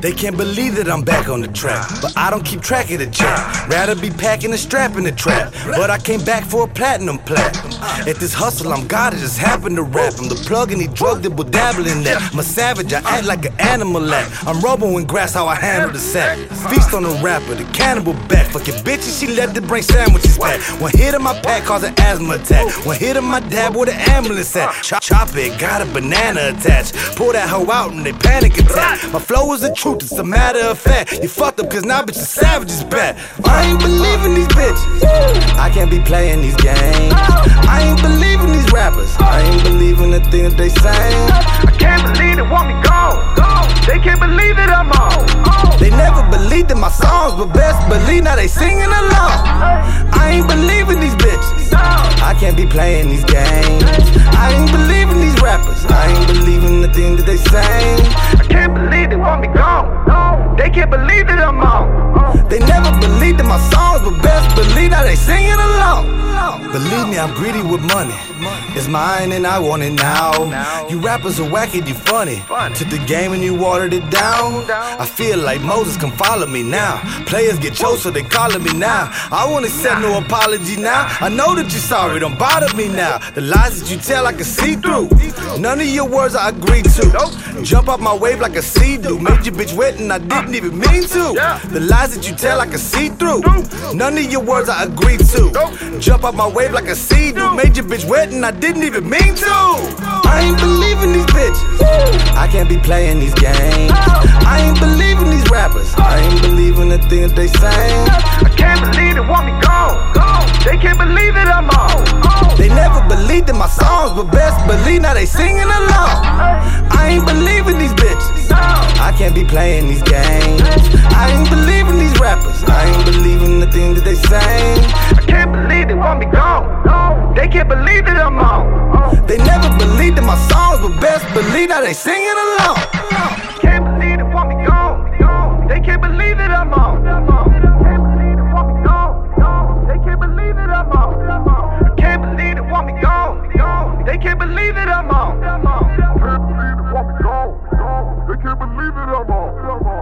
They can't believe that I'm back on the track, but I don't keep track of the jack. Rather be packing a strap in the trap, but I came back for a platinum plat. At this hustle, I'm God, it just happened to rap. I'm the plug and he drug that will dabble in that. I'm a savage, I act like an animal act. I'm robo in grass, how I handle the sack. Feast on the rapper, the cannibal back. Fucking bitches, she left to bring sandwiches back. One hit of my pack cause an asthma attack. One hit of my dab with an ambulance at. Chop, chop it, got a banana attached. Pull that hoe out and they panic attack. My flow is the truth, it's a matter of fact. You fucked up cause now bitches savages back. I ain't believing these bitches. I can't be playing these games. They say. I can't believe they want me gone. They can't believe that I'm on. They never believed in my songs, but best believe now they singing along. I ain't believing these bitches. I can't be playing these games. I ain't believing these rappers. I ain't believing the things that they say. I can't believe they want me gone. They can't believe that I'm on. They never believed in my songs, Believe me, I'm greedy with money. It's mine and I want it now. You rappers are wacky, you funny. Took the game and you watered it down. I feel like Moses can follow me now. Players get chose, so they calling me now. I won't accept no apology now. I know that you're sorry, don't bother me now. The lies that you tell, I can see through. None of your words I agree to. Jump off my wave like a Sea-Doo. Made your bitch wet and I didn't even mean to. The lies that you tell, I can see through. None of your words I agree to. Jump off my wave like a Sea-Doo. Made your bitch wet and I didn't even mean to. I ain't believing these bitches. I can't be playing these games. I ain't believing these rappers. I ain't believing the things they say. I can't believe they want me gone. They can't believe that I'm on. They never believed in my songs, but best believe now they singing along. I ain't believing these bitches. I can't be playing these games. I ain't believing these rappers. I ain't They can't believe that I'm on. They never believed in my songs, but best believe now they singing along. Can't believe it, want me gone. They can't believe that I'm on. Can't believe it, want me gone. They can't believe that I'm on. They can't believe that I'm on. Can't believe it, want me gone. They can't believe that I'm on.